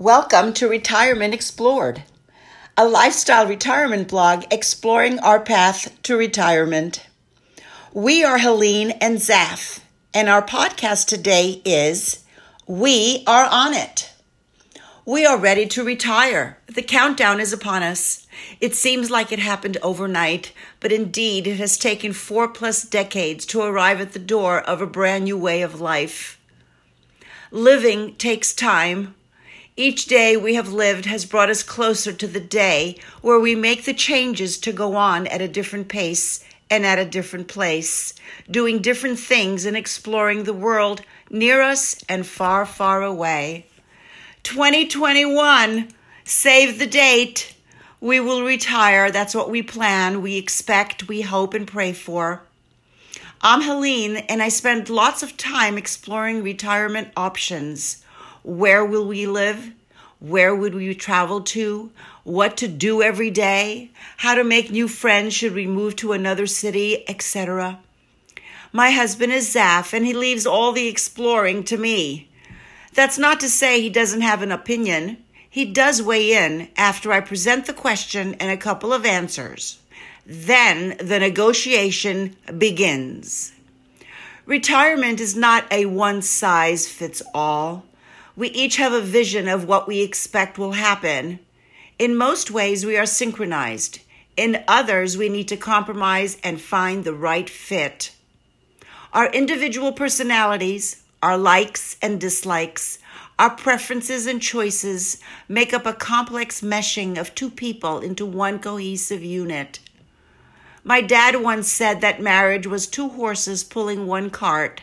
Welcome to Retirement Explored, a lifestyle retirement blog exploring our path to retirement. We are Helene and Zaf, and our podcast today is We Are On It. We are ready to retire. The countdown is upon us. It seems like it happened overnight, but indeed it has taken four plus decades to arrive at the door of a brand new way of life. Living takes time. Each day we have lived has brought us closer to the day where we make the changes to go on at a different pace and at a different place, doing different things and exploring the world near us and far, far away. 2021, save the date. We will retire. That's what we plan, we expect, we hope, and pray for. I'm Helene, and I spend lots of time exploring retirement options. Where will we live? Where would we travel to? What to do every day? How to make new friends should we move to another city, etc. My husband is Zaf, and he leaves all the exploring to me. That's not to say he doesn't have an opinion. He does weigh in after I present the question and a couple of answers. Then the negotiation begins. Retirement is not a one size fits all. We each have a vision of what we expect will happen. In most ways, we are synchronized. In others, we need to compromise and find the right fit. Our individual personalities, our likes and dislikes, our preferences and choices make up a complex meshing of two people into one cohesive unit. My dad once said that marriage was two horses pulling one cart.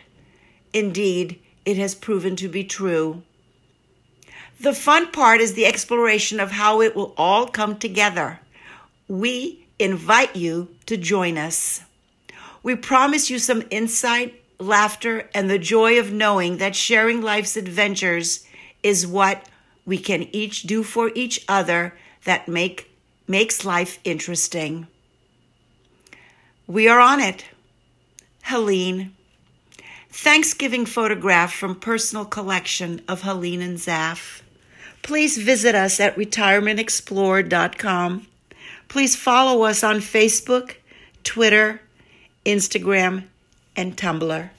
Indeed, it has proven to be true. The fun part is the exploration of how it will all come together. We invite you to join us. We promise you some insight, laughter, and the joy of knowing that sharing life's adventures is what we can each do for each other that make makes life interesting. We are on it. Helene. Thanksgiving photograph from personal collection of Helene and Zaf. Please visit us at retirementexplored.com. Please follow us on Facebook, Twitter, Instagram, and Tumblr.